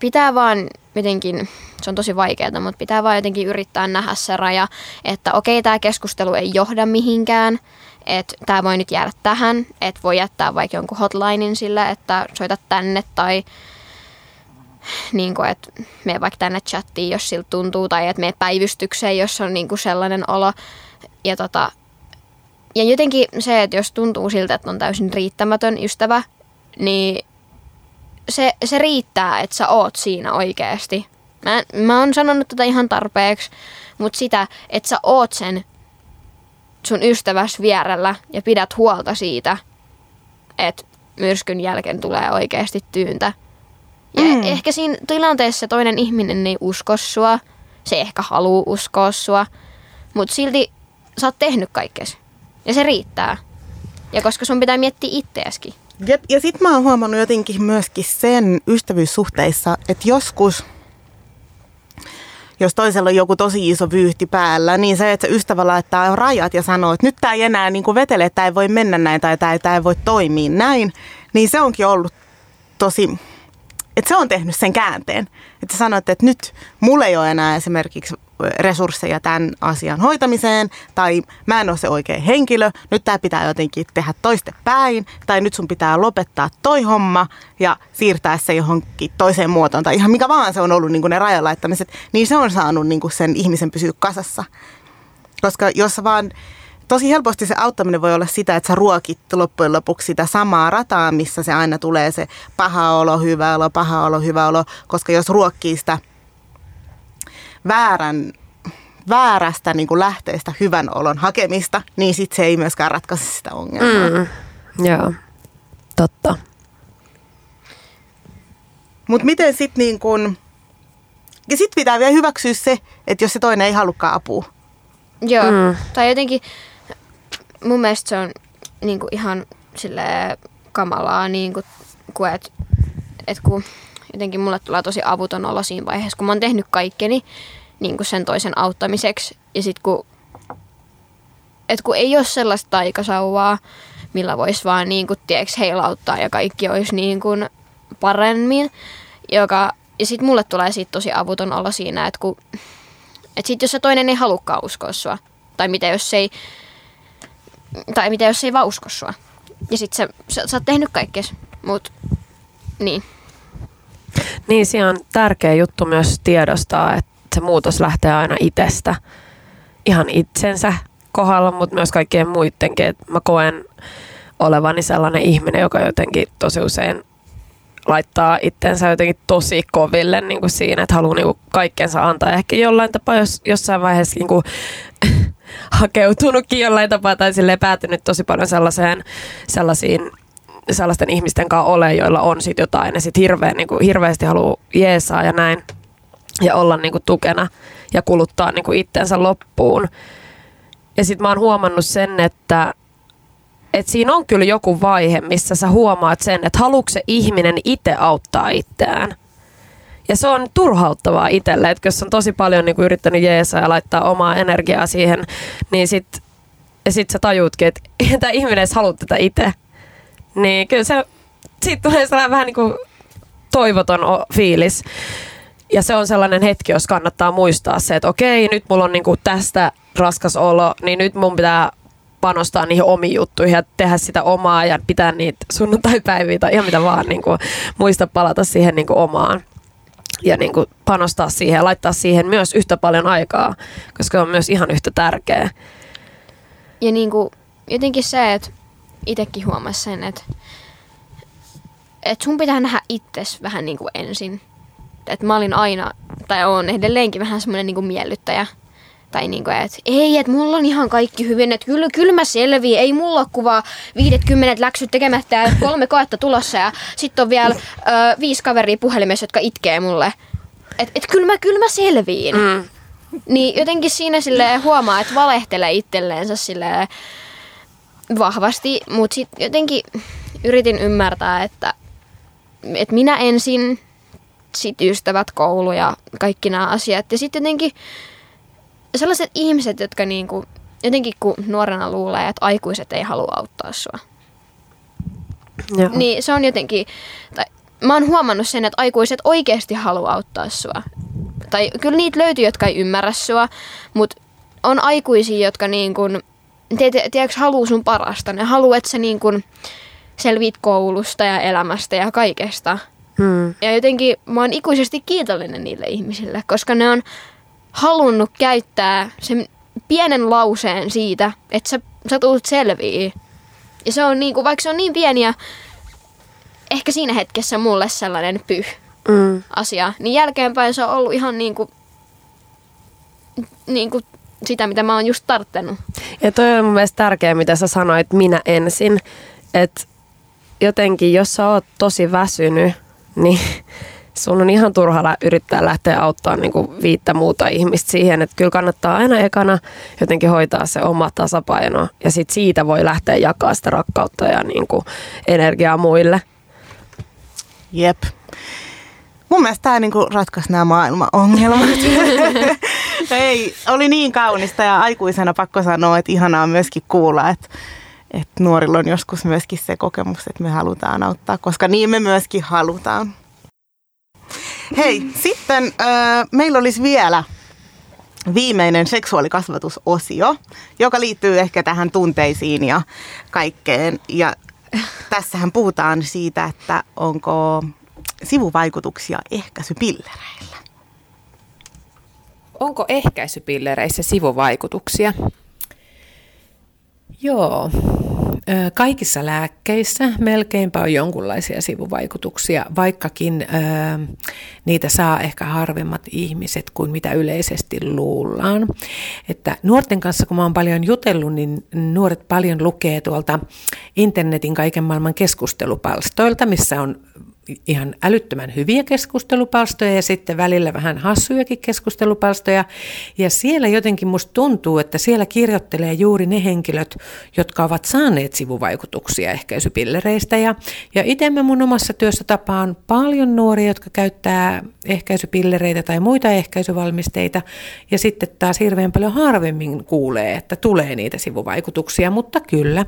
pitää vaan jotenkin, se on tosi vaikeaa, mutta pitää vaan jotenkin yrittää nähdä se raja, että okei, tämä keskustelu ei johda mihinkään, että tämä voi nyt jäädä tähän, että voi jättää vaikka jonkun hotlinein sille, että soita tänne tai niin kuin, että mene vaikka tänne chattiin, jos siltä tuntuu, tai että mene päivystykseen, jos on niin kuin sellainen olo. Ja, tota, ja jotenkin se, että jos tuntuu siltä, että on täysin riittämätön ystävä, niin se, se riittää, että sä oot siinä oikeasti. Mä, mä oon sanonut tätä ihan tarpeeksi, mutta sitä, että sä oot sen sun ystäväs vierellä ja pidät huolta siitä, että myrskyn jälkeen tulee oikeasti tyyntä. Ja mm. ehkä siinä tilanteessa toinen ihminen ei usko sua, se ehkä haluaa uskoa sua, mutta silti sä oot tehnyt kaikkes. Ja se riittää. Ja koska sun pitää miettiä itseäskin. Jep, ja sit mä oon huomannut jotenkin myöskin sen ystävyyssuhteissa, että joskus, jos toisella on joku tosi iso vyyhti päällä, niin se, että ystävä laittaa rajat ja sanoo, että nyt tämä ei enää niin vetele, että tämä ei voi mennä näin tai tämä ei, ei voi toimia näin, niin se onkin ollut tosi että se on tehnyt sen käänteen. Että sanoit, että nyt mulla ei ole enää esimerkiksi resursseja tämän asian hoitamiseen, tai mä en ole se oikea henkilö, nyt tämä pitää jotenkin tehdä toiste päin, tai nyt sun pitää lopettaa toi homma ja siirtää se johonkin toiseen muotoon, tai ihan mikä vaan se on ollut niin kuin ne rajalaittamiset, niin se on saanut niin kuin sen ihmisen pysyä kasassa. Koska jos vaan tosi helposti se auttaminen voi olla sitä, että sä ruokit loppujen lopuksi sitä samaa rataa, missä se aina tulee se paha olo, hyvä olo, paha olo, hyvä olo, koska jos ruokkii sitä väärän, väärästä niin kuin lähteestä hyvän olon hakemista, niin sit se ei myöskään ratkaise sitä ongelmaa. Mm, joo, totta. Mutta miten sitten niin kun... Ja sitten pitää vielä hyväksyä se, että jos se toinen ei halukkaan apua. Joo, mm. tai jotenkin mun mielestä se on niin kuin ihan sille kamalaa, niin kuin, kun et, et kun jotenkin mulle tulee tosi avuton olo siinä vaiheessa, kun mä oon tehnyt kaikkeni niin kuin sen toisen auttamiseksi. Ja sit kun, et kun ei ole sellaista taikasauvaa, millä voisi vaan niin kuin, tieks, heilauttaa ja kaikki olisi niin kuin paremmin. Joka, ja sitten mulle tulee siitä tosi avuton olo siinä, että kun, et sit jos se toinen ei halukkaan uskoa sua, tai mitä jos se ei, tai mitä jos se ei vaan usko sua. Ja sit sä, sä, sä oot tehnyt kaikkea, mut niin. Niin, siinä on tärkeä juttu myös tiedostaa, että se muutos lähtee aina itsestä. Ihan itsensä kohdalla, mutta myös kaikkien muidenkin. Et mä koen olevani sellainen ihminen, joka jotenkin tosi usein laittaa itsensä jotenkin tosi koville niin kuin siinä, että haluaa niin kuin kaikkensa antaa. Ehkä jollain tapaa jos, jossain vaiheessa niin kuin, <laughs> hakeutunutkin jollain tapaa tai päätynyt tosi paljon sellaiseen, sellaisiin sellaisten ihmisten kanssa ole, joilla on sit jotain ja sitten hirveän, niin kuin, hirveästi haluaa jeesaa ja näin ja olla niin kuin, tukena. ja kuluttaa niin kuin itsensä loppuun. Ja sitten mä oon huomannut sen, että et siinä on kyllä joku vaihe, missä sä huomaat sen, että haluatko se ihminen itse auttaa itseään. Ja se on turhauttavaa itselle, että jos on tosi paljon niin kuin yrittänyt jeesaa ja laittaa omaa energiaa siihen, niin sit, ja sit sä tajuutkin, että <laughs> tämä ihminen edes halua tätä itse. Niin kyllä se, siitä tulee sellainen vähän niin kuin toivoton fiilis. Ja se on sellainen hetki, jos kannattaa muistaa se, että okei, nyt mulla on niin kuin tästä raskas olo, niin nyt mun pitää panostaa niihin omiin juttuihin ja tehdä sitä omaa ja pitää niitä sunnuntaipäiviä tai ihan mitä vaan niin kuin, muista palata siihen niin kuin omaan ja niin kuin panostaa siihen ja laittaa siihen myös yhtä paljon aikaa, koska on myös ihan yhtä tärkeä. Ja niin kuin, jotenkin se, että itsekin huomasi sen, että, että sun pitää nähdä itses vähän niin kuin ensin. Että mä olin aina, tai on edelleenkin vähän semmoinen niin kuin miellyttäjä – tai niin kuin, että ei, että mulla on ihan kaikki hyvin, että kyllä, kyllä mä selviin, ei mulla ole kuvaa 50 läksyt tekemättä ja kolme koetta tulossa ja sitten on vielä ö, viisi kaveria puhelimessa, jotka itkee mulle. Että et kyllä mä, kyllä mä selviin. Mm. Niin jotenkin siinä sille huomaa, että valehtelee itselleensä sille vahvasti, mutta sitten jotenkin yritin ymmärtää, että, että minä ensin, sitten ystävät, koulu ja kaikki nämä asiat. Ja sitten jotenkin sellaiset ihmiset, jotka niinku, jotenkin kun nuorena luulee, että aikuiset ei halua auttaa sua. Joo. Niin se on jotenkin, tai mä oon huomannut sen, että aikuiset oikeasti haluaa auttaa sua. Tai kyllä niitä löytyy, jotka ei ymmärrä sua, mutta on aikuisia, jotka niin kuin, tiedätkö, haluaa sun parasta. Ne haluaa, että sä niin kuin selviit koulusta ja elämästä ja kaikesta. Hmm. Ja jotenkin mä oon ikuisesti kiitollinen niille ihmisille, koska ne on halunnut käyttää sen pienen lauseen siitä, että sä, sä tulet selviin. Ja se on niinku, vaikka se on niin pieniä, ehkä siinä hetkessä mulle sellainen pyh mm. asia, niin jälkeenpäin se on ollut ihan niinku, niinku sitä, mitä mä oon just tarttenut. Ja toi on mun mielestä tärkeää, mitä sä sanoit, minä ensin. Että jotenkin, jos sä oot tosi väsynyt, niin <laughs> sun on ihan turha yrittää lähteä auttaa niin kuin viittä muuta ihmistä siihen, että kyllä kannattaa aina ekana jotenkin hoitaa se oma tasapaino ja sitten siitä voi lähteä jakaa sitä rakkautta ja niin kuin energiaa muille. Jep. Mun mielestä tämä niinku ratkaisi nämä maailman ongelmat. <laughs> Ei, oli niin kaunista ja aikuisena pakko sanoa, että ihanaa myöskin kuulla, että, että nuorilla on joskus myöskin se kokemus, että me halutaan auttaa, koska niin me myöskin halutaan. Hei, sitten äh, meillä olisi vielä viimeinen seksuaalikasvatusosio, joka liittyy ehkä tähän tunteisiin ja kaikkeen. Ja tässähän puhutaan siitä, että onko sivuvaikutuksia ehkäisypillereillä. Onko ehkäisypillereissä sivuvaikutuksia? Joo, Kaikissa lääkkeissä melkeinpä on jonkunlaisia sivuvaikutuksia, vaikkakin niitä saa ehkä harvemmat ihmiset kuin mitä yleisesti luullaan. Että nuorten kanssa, kun mä oon paljon jutellut, niin nuoret paljon lukee tuolta internetin kaiken maailman keskustelupalstoilta, missä on ihan älyttömän hyviä keskustelupalstoja ja sitten välillä vähän hassujakin keskustelupalstoja. Ja siellä jotenkin musta tuntuu, että siellä kirjoittelee juuri ne henkilöt, jotka ovat saaneet sivuvaikutuksia ehkäisypillereistä. Ja, ja itse mä mun omassa työssä tapaan paljon nuoria, jotka käyttää ehkäisypillereitä tai muita ehkäisyvalmisteita. Ja sitten taas hirveän paljon harvemmin kuulee, että tulee niitä sivuvaikutuksia, mutta kyllä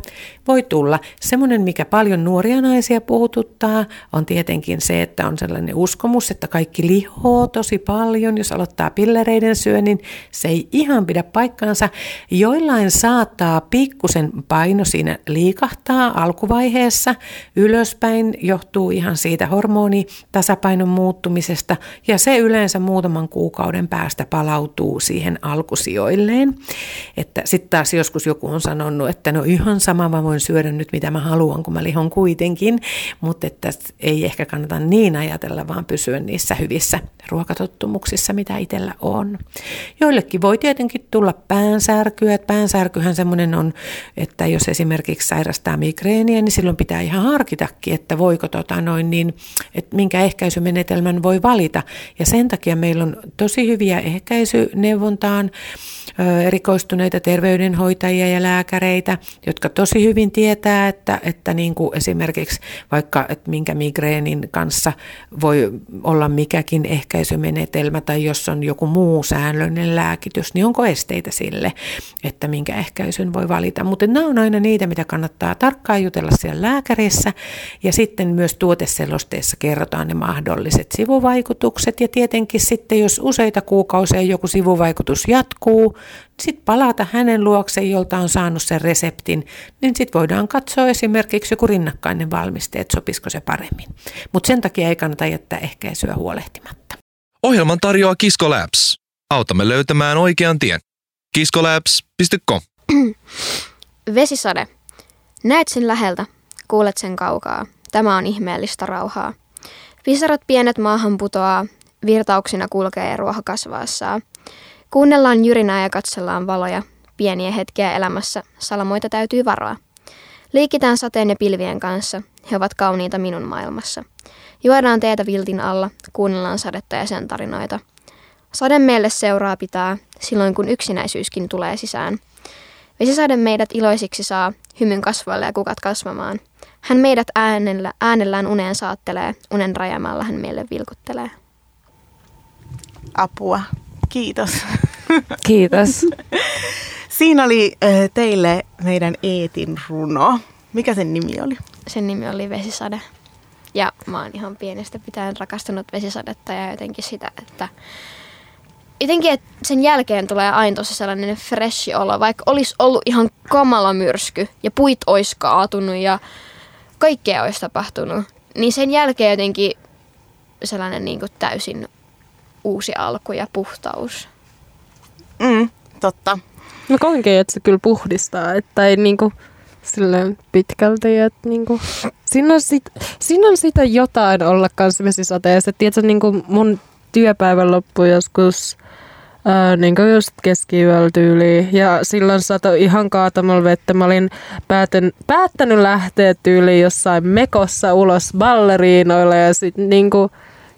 voi tulla. Semmoinen, mikä paljon nuoria naisia puhututtaa, on tietenkin tietenkin se, että on sellainen uskomus, että kaikki lihoo tosi paljon, jos aloittaa pillereiden syönnin. Se ei ihan pidä paikkaansa. Joillain saattaa pikkusen paino siinä liikahtaa alkuvaiheessa ylöspäin, johtuu ihan siitä hormonitasapainon muuttumisesta ja se yleensä muutaman kuukauden päästä palautuu siihen alkusijoilleen. Että sitten taas joskus joku on sanonut, että no ihan sama mä voin syödä nyt mitä mä haluan, kun mä lihon kuitenkin, mutta että ei ehkä kannata niin ajatella, vaan pysyä niissä hyvissä ruokatottumuksissa, mitä itsellä on. Joillekin voi tietenkin tulla päänsärkyä. Päänsärkyhän semmoinen on, että jos esimerkiksi sairastaa migreeniä, niin silloin pitää ihan harkitakin, että voiko tota noin niin, että minkä ehkäisymenetelmän voi valita. Ja sen takia meillä on tosi hyviä ehkäisyneuvontaan erikoistuneita terveydenhoitajia ja lääkäreitä, jotka tosi hyvin tietää, että, että niin kuin esimerkiksi vaikka, että minkä migreenin kanssa voi olla mikäkin ehkäisymenetelmä tai jos on joku muu säännöllinen lääkitys, niin onko esteitä sille, että minkä ehkäisyn voi valita. Mutta nämä on aina niitä, mitä kannattaa tarkkaan jutella siellä lääkärissä ja sitten myös tuoteselosteessa kerrotaan ne mahdolliset sivuvaikutukset ja tietenkin sitten, jos useita kuukausia joku sivuvaikutus jatkuu, sitten palata hänen luokseen, jolta on saanut sen reseptin, niin sitten voidaan katsoa esimerkiksi joku rinnakkainen valmiste, että sopisiko se paremmin. Mutta sen takia ei kannata jättää ehkäisyä huolehtimatta. Ohjelman tarjoaa Kisko Labs. Autamme löytämään oikean tien. kiskolabs.com <clears throat> Vesisade. Näet sen läheltä, kuulet sen kaukaa. Tämä on ihmeellistä rauhaa. Pisarat pienet maahan putoaa, virtauksina kulkee ruoho kasvaessaan. Kuunnellaan jyrinää ja katsellaan valoja. Pieniä hetkiä elämässä, salamoita täytyy varoa. Liikitään sateen ja pilvien kanssa. He ovat kauniita minun maailmassa. Juodaan teetä viltin alla, kuunnellaan sadetta ja sen tarinoita. Sade meille seuraa pitää, silloin kun yksinäisyyskin tulee sisään. Vesisade meidät iloisiksi saa, hymyn kasvoille ja kukat kasvamaan. Hän meidät äänellä, äänellään uneen saattelee, unen rajamalla hän meille vilkuttelee. Apua. Kiitos. Kiitos. <laughs> Siinä oli äh, teille meidän Eetin runo. Mikä sen nimi oli? Sen nimi oli Vesisade. Ja mä oon ihan pienestä pitäen rakastanut vesisadetta ja jotenkin sitä, että jotenkin, että sen jälkeen tulee aina tosi sellainen fresh olo, vaikka olisi ollut ihan kamala myrsky ja puit olisi kaatunut ja kaikkea olisi tapahtunut, niin sen jälkeen jotenkin sellainen niin kuin täysin uusi alku ja puhtaus. Mm, totta. Mä koinkin, että se kyllä puhdistaa, että ei niinku silleen pitkälti, että niinku, siinä, on sit, siinä on sitä jotain olla kanssa vesisateessa. Tiedätkö, niinku mun työpäivän loppu joskus Ää, niin kuin just keskiyöllä tyyliin. Ja silloin sato ihan kaatamalla vettä. Mä olin päätän, päättänyt lähteä tyyliin jossain mekossa ulos balleriinoille ja sitten niin kuin,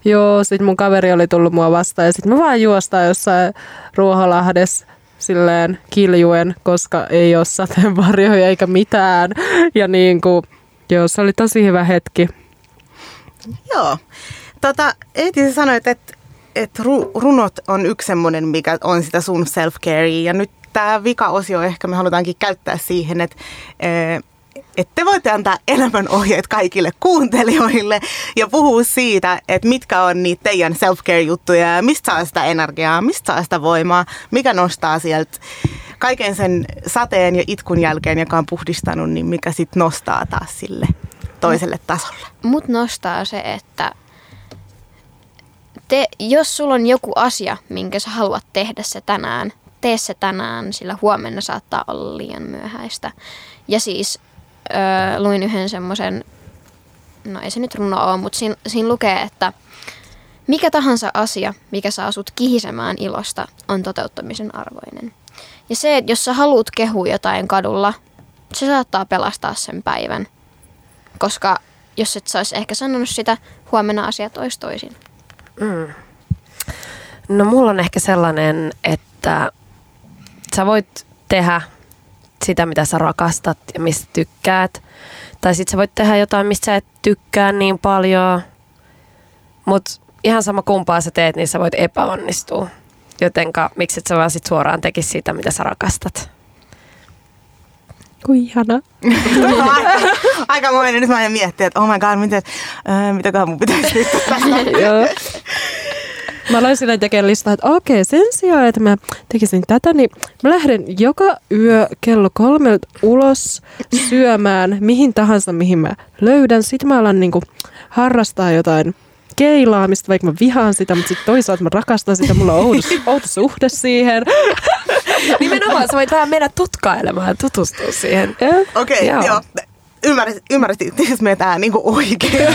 Joo, sit mun kaveri oli tullut mua vastaan ja sit mä vaan juostaan jossain Ruoholahdessa silleen kiljuen, koska ei ole sateenvarjoja eikä mitään. Ja niin kuin, joo, se oli tosi hyvä hetki. Joo. Tota, Eeti, sä sanoit, että et ru, runot on yksi semmoinen, mikä on sitä sun self-care. Ja nyt tämä vika-osio ehkä me halutaankin käyttää siihen, että että te voitte antaa elämänohjeet kaikille kuuntelijoille ja puhua siitä, että mitkä on niitä teidän self-care-juttuja ja mistä saa sitä energiaa, mistä saa sitä voimaa, mikä nostaa sieltä kaiken sen sateen ja itkun jälkeen, joka on puhdistanut, niin mikä sitten nostaa taas sille toiselle tasolle. Mut nostaa se, että te, jos sulla on joku asia, minkä sä haluat tehdä se tänään, tee se tänään, sillä huomenna saattaa olla liian myöhäistä. Ja siis öö, luin yhden semmoisen, no ei se nyt runo ole, mutta siinä, siinä lukee, että mikä tahansa asia, mikä saa sut kihisemään ilosta, on toteuttamisen arvoinen. Ja se, että jos sä haluat kehua jotain kadulla, se saattaa pelastaa sen päivän. Koska jos et sä ehkä sanonut sitä, huomenna asiat olisi toisin. Mm. No mulla on ehkä sellainen, että sä voit tehdä sitä, mitä sä rakastat ja mistä tykkäät. Tai sit sä voit tehdä jotain, mistä sä et tykkää niin paljon. Mutta ihan sama kumpaa sä teet, niin sä voit epäonnistua. Jotenka miksi et sä vaan sit suoraan tekisi sitä, mitä sä rakastat. Kuin ihana. aika, <laughs> aika moinen. Nyt mä en miettiä, että oh my god, miten, äh, mitäköhän mun pitäisi. <laughs> Joo. Mä aloin silleen tekemään listaa, että okei, sen sijaan, että mä tekisin tätä, niin mä lähden joka yö kello kolmelta ulos syömään mihin tahansa, mihin mä löydän. Sitten mä alan niinku harrastaa jotain keilaamista, vaikka mä vihaan sitä, mutta sitten toisaalta mä rakastan sitä, mulla on outo, outo suhde siihen. Nimenomaan, sä voit vähän mennä tutkailemaan ja tutustua siihen. Okei, okay, joo. joo. Ymmärsit, ymmärsit me tää niinku oikein <laughs>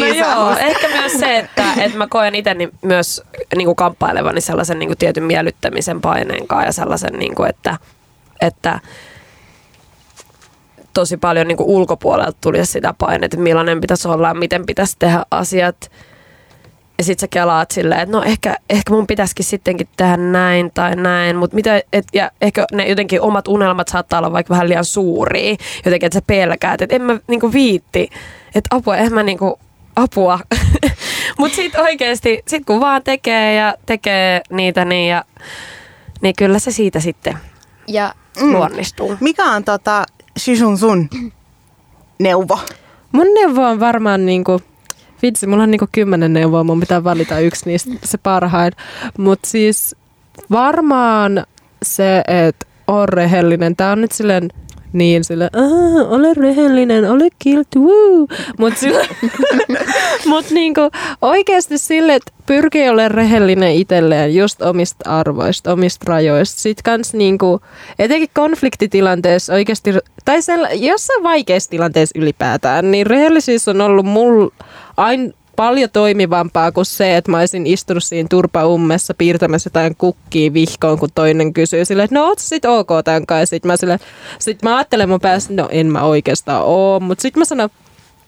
No joo, ehkä myös se, että, että mä koen itse myös niin kuin kamppailevani sellaisen niin kuin tietyn miellyttämisen paineen kanssa ja sellaisen, niin kuin, että, että tosi paljon niin kuin ulkopuolelta tuli sitä painetta, että millainen pitäisi olla ja miten pitäisi tehdä asiat. Ja sit sä kelaat silleen, että no ehkä, ehkä mun pitäisikin sittenkin tehdä näin tai näin, mutta mitä, et, ja ehkä ne jotenkin omat unelmat saattaa olla vaikka vähän liian suuria, jotenkin, että sä pelkäät, että en mä niinku viitti, että apua, en mä niinku, apua. <laughs> mutta sit oikeesti, sit kun vaan tekee ja tekee niitä, niin, ja, niin kyllä se siitä sitten ja, mm. luonnistuu. Mikä on tota, Shishun sun neuvo? Mun neuvo on varmaan niinku, vitsi, mulla on niinku kymmenen neuvoa, mun pitää valita yksi niistä se parhain. Mutta siis varmaan se, että on rehellinen. Tää on nyt silleen niin sille, ole rehellinen, ole kiltti, woo. Mut, sille, <laughs> mut niinku oikeasti sille, että pyrkii olemaan rehellinen itselleen just omista arvoista, omista rajoista. Sitten kans niinku, etenkin konfliktitilanteessa oikeasti, tai sella, jossain vaikeassa tilanteessa ylipäätään, niin rehellisyys on ollut mulla aina paljon toimivampaa kuin se, että mä olisin istunut siinä turpaummessa piirtämässä jotain kukkia vihkoon, kun toinen kysyy silleen, että no oot sit ok tämän kanssa. Sitten mä, sille, sit mä ajattelen mun päässä, no en mä oikeastaan oo, mutta sitten mä sanon,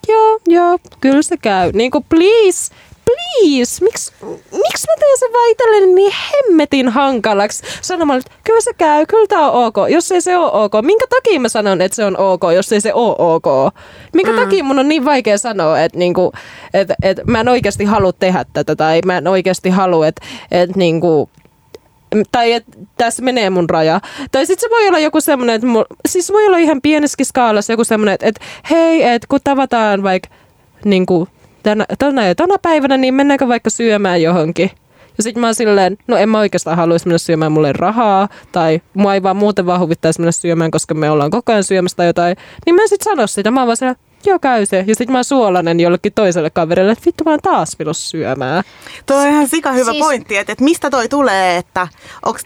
joo, joo, kyllä se käy. Niin kuin please, please, miksi miks mä teen sen vaan niin hemmetin hankalaksi sanomalla, että kyllä se käy, kyllä tää on ok. Jos ei se ole ok, minkä takia mä sanon, että se on ok, jos ei se ole ok? Minkä mm. takia mun on niin vaikea sanoa, että, niinku, että, että mä en oikeasti halua tehdä tätä tai mä en oikeasti halua, että, että niinku, tai että tässä menee mun raja. Tai sitten se voi olla joku semmoinen, että mul, siis voi olla ihan pienessäkin skaalassa joku semmoinen, että, että hei, että kun tavataan vaikka niin kuin tänä, tänä ja tänä päivänä, niin mennäänkö vaikka syömään johonkin? Ja sitten mä oon silleen, no en mä oikeastaan haluaisi mennä syömään mulle rahaa, tai mua ei vaan muuten vaan huvittaisi mennä syömään, koska me ollaan koko ajan syömässä tai jotain. Niin mä en sit sano sitä, mä oon vaan silleen, joo käy se. Ja sitten mä oon suolainen jollekin toiselle kaverille, että vittu mä oon taas vilos syömään. Tuo on ihan sika hyvä siis... pointti, että, että mistä toi tulee, että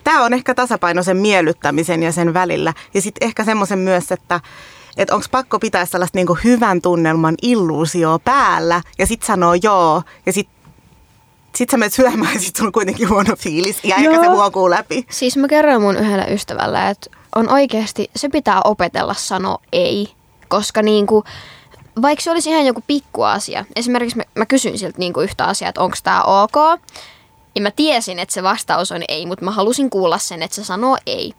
tämä on ehkä tasapaino sen miellyttämisen ja sen välillä. Ja sitten ehkä semmoisen myös, että että onko pakko pitää sellaista niinku hyvän tunnelman illuusio päällä? Ja sitten sanoo joo. Ja sitten sit sä menet syömään ja <laughs> sit sulla on kuitenkin huono fiilis. Ja eikä se huokuu läpi. Siis mä kerron mun yhdelle ystävälle, että on oikeasti, se pitää opetella sanoa ei, koska niinku, vaikka se olisi ihan joku pikku asia, esimerkiksi mä, mä kysyin siltä niinku yhtä asiaa, että onko tämä ok, ja mä tiesin, että se vastaus on ei, mutta mä halusin kuulla sen, että se sanoo ei.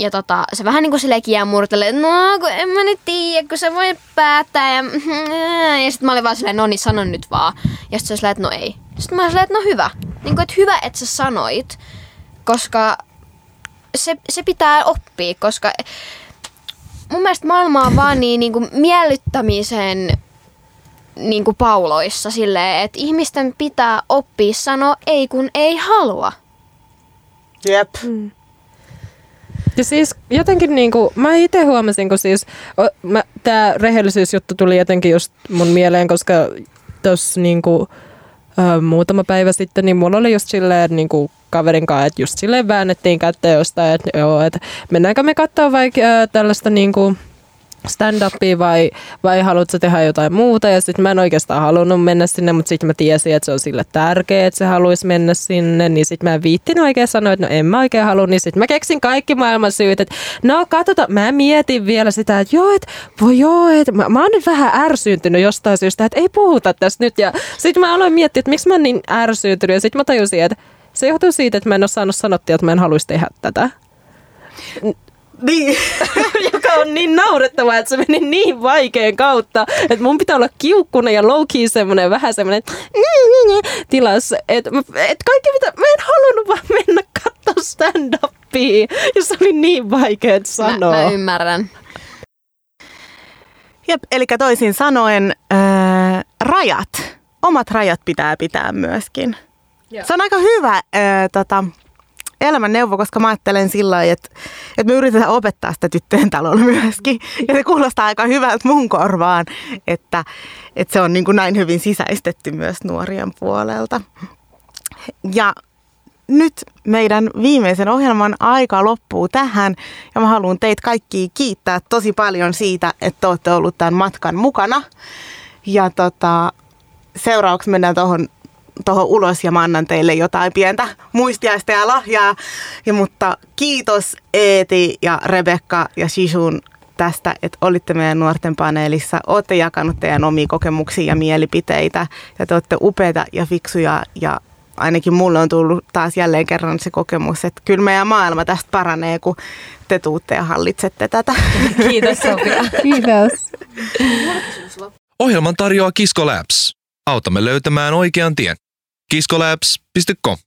Ja tota, se vähän niin kuin silleen kiemurtelee, no kun en mä nyt tiedä, kun se voi päättää. Ja, <laughs> ja sitten mä olin vaan silleen, no niin sano nyt vaan. Ja sitten se silleen, että no ei. Sitten mä olin silleen, että no hyvä. Niin kuin, että hyvä, että sä sanoit, koska se, se pitää oppia, koska mun mielestä maailma on vaan niin, niin kuin miellyttämisen niin kuin pauloissa silleen, että ihmisten pitää oppia sanoa ei kun ei halua. Jep. Mm. Ja siis jotenkin niinku, mä itse huomasin, kun siis tämä rehellisyysjuttu tuli jotenkin just mun mieleen, koska tuossa niinku, ö, muutama päivä sitten, niin mulla oli just silleen niinku, kaverin kanssa, että just silleen väännettiin kättä jostain, että joo, että mennäänkö me katsoa vaikka ö, tällaista niinku, stand-upia vai, vai haluatko tehdä jotain muuta. Ja sitten mä en oikeastaan halunnut mennä sinne, mutta sitten mä tiesin, että se on sille tärkeää, että se haluaisi mennä sinne. Niin sitten mä viittin oikein sanoa, että no en mä oikein halua. Niin sitten mä keksin kaikki maailman syyt, että no katsotaan, mä mietin vielä sitä, että joo, että voi joo, että mä, mä oon nyt vähän ärsyyntynyt jostain syystä, että ei puhuta tästä nyt. Ja sitten mä aloin miettiä, että miksi mä oon niin ärsyyntynyt. Ja sitten mä tajusin, että se johtuu siitä, että mä en ole saanut sanottua, että mä en haluaisi tehdä tätä. Niin. <laughs> on niin naurettavaa, että se meni niin vaikean kautta, että mun pitää olla kiukkunen ja low key semmoinen vähän semmoinen tilas. Että et kaikki mitä, mä en halunnut vaan mennä katsoa stand-upia, ja se oli niin vaikea sanoa. Mä, mä ymmärrän. Jep, eli toisin sanoen äh, rajat, omat rajat pitää pitää myöskin. Ja. Se on aika hyvä äh, tota, elämän neuvo, koska mä ajattelen sillä lailla, että, että me yritetään opettaa sitä tyttöjen talolla myöskin. Ja se kuulostaa aika hyvältä mun korvaan, että, että se on niin kuin näin hyvin sisäistetty myös nuorien puolelta. Ja nyt meidän viimeisen ohjelman aika loppuu tähän ja mä haluan teitä kaikki kiittää tosi paljon siitä, että olette ollut tämän matkan mukana. Ja tota, seuraavaksi mennään tuohon tuohon ulos ja mä annan teille jotain pientä muistiaista ja lahjaa. Ja, mutta kiitos Eeti ja Rebekka ja Shishun tästä, että olitte meidän nuorten paneelissa. Olette jakanut teidän omia kokemuksia ja mielipiteitä ja te olette upeita ja fiksuja ja ainakin mulle on tullut taas jälleen kerran se kokemus, että kyllä meidän maailma tästä paranee, kun te tuutte ja hallitsette tätä. Kiitos Sofia. Kiitos. Ohjelman tarjoaa Kisko Labs. Autamme löytämään oikean tien. kiskolabs.com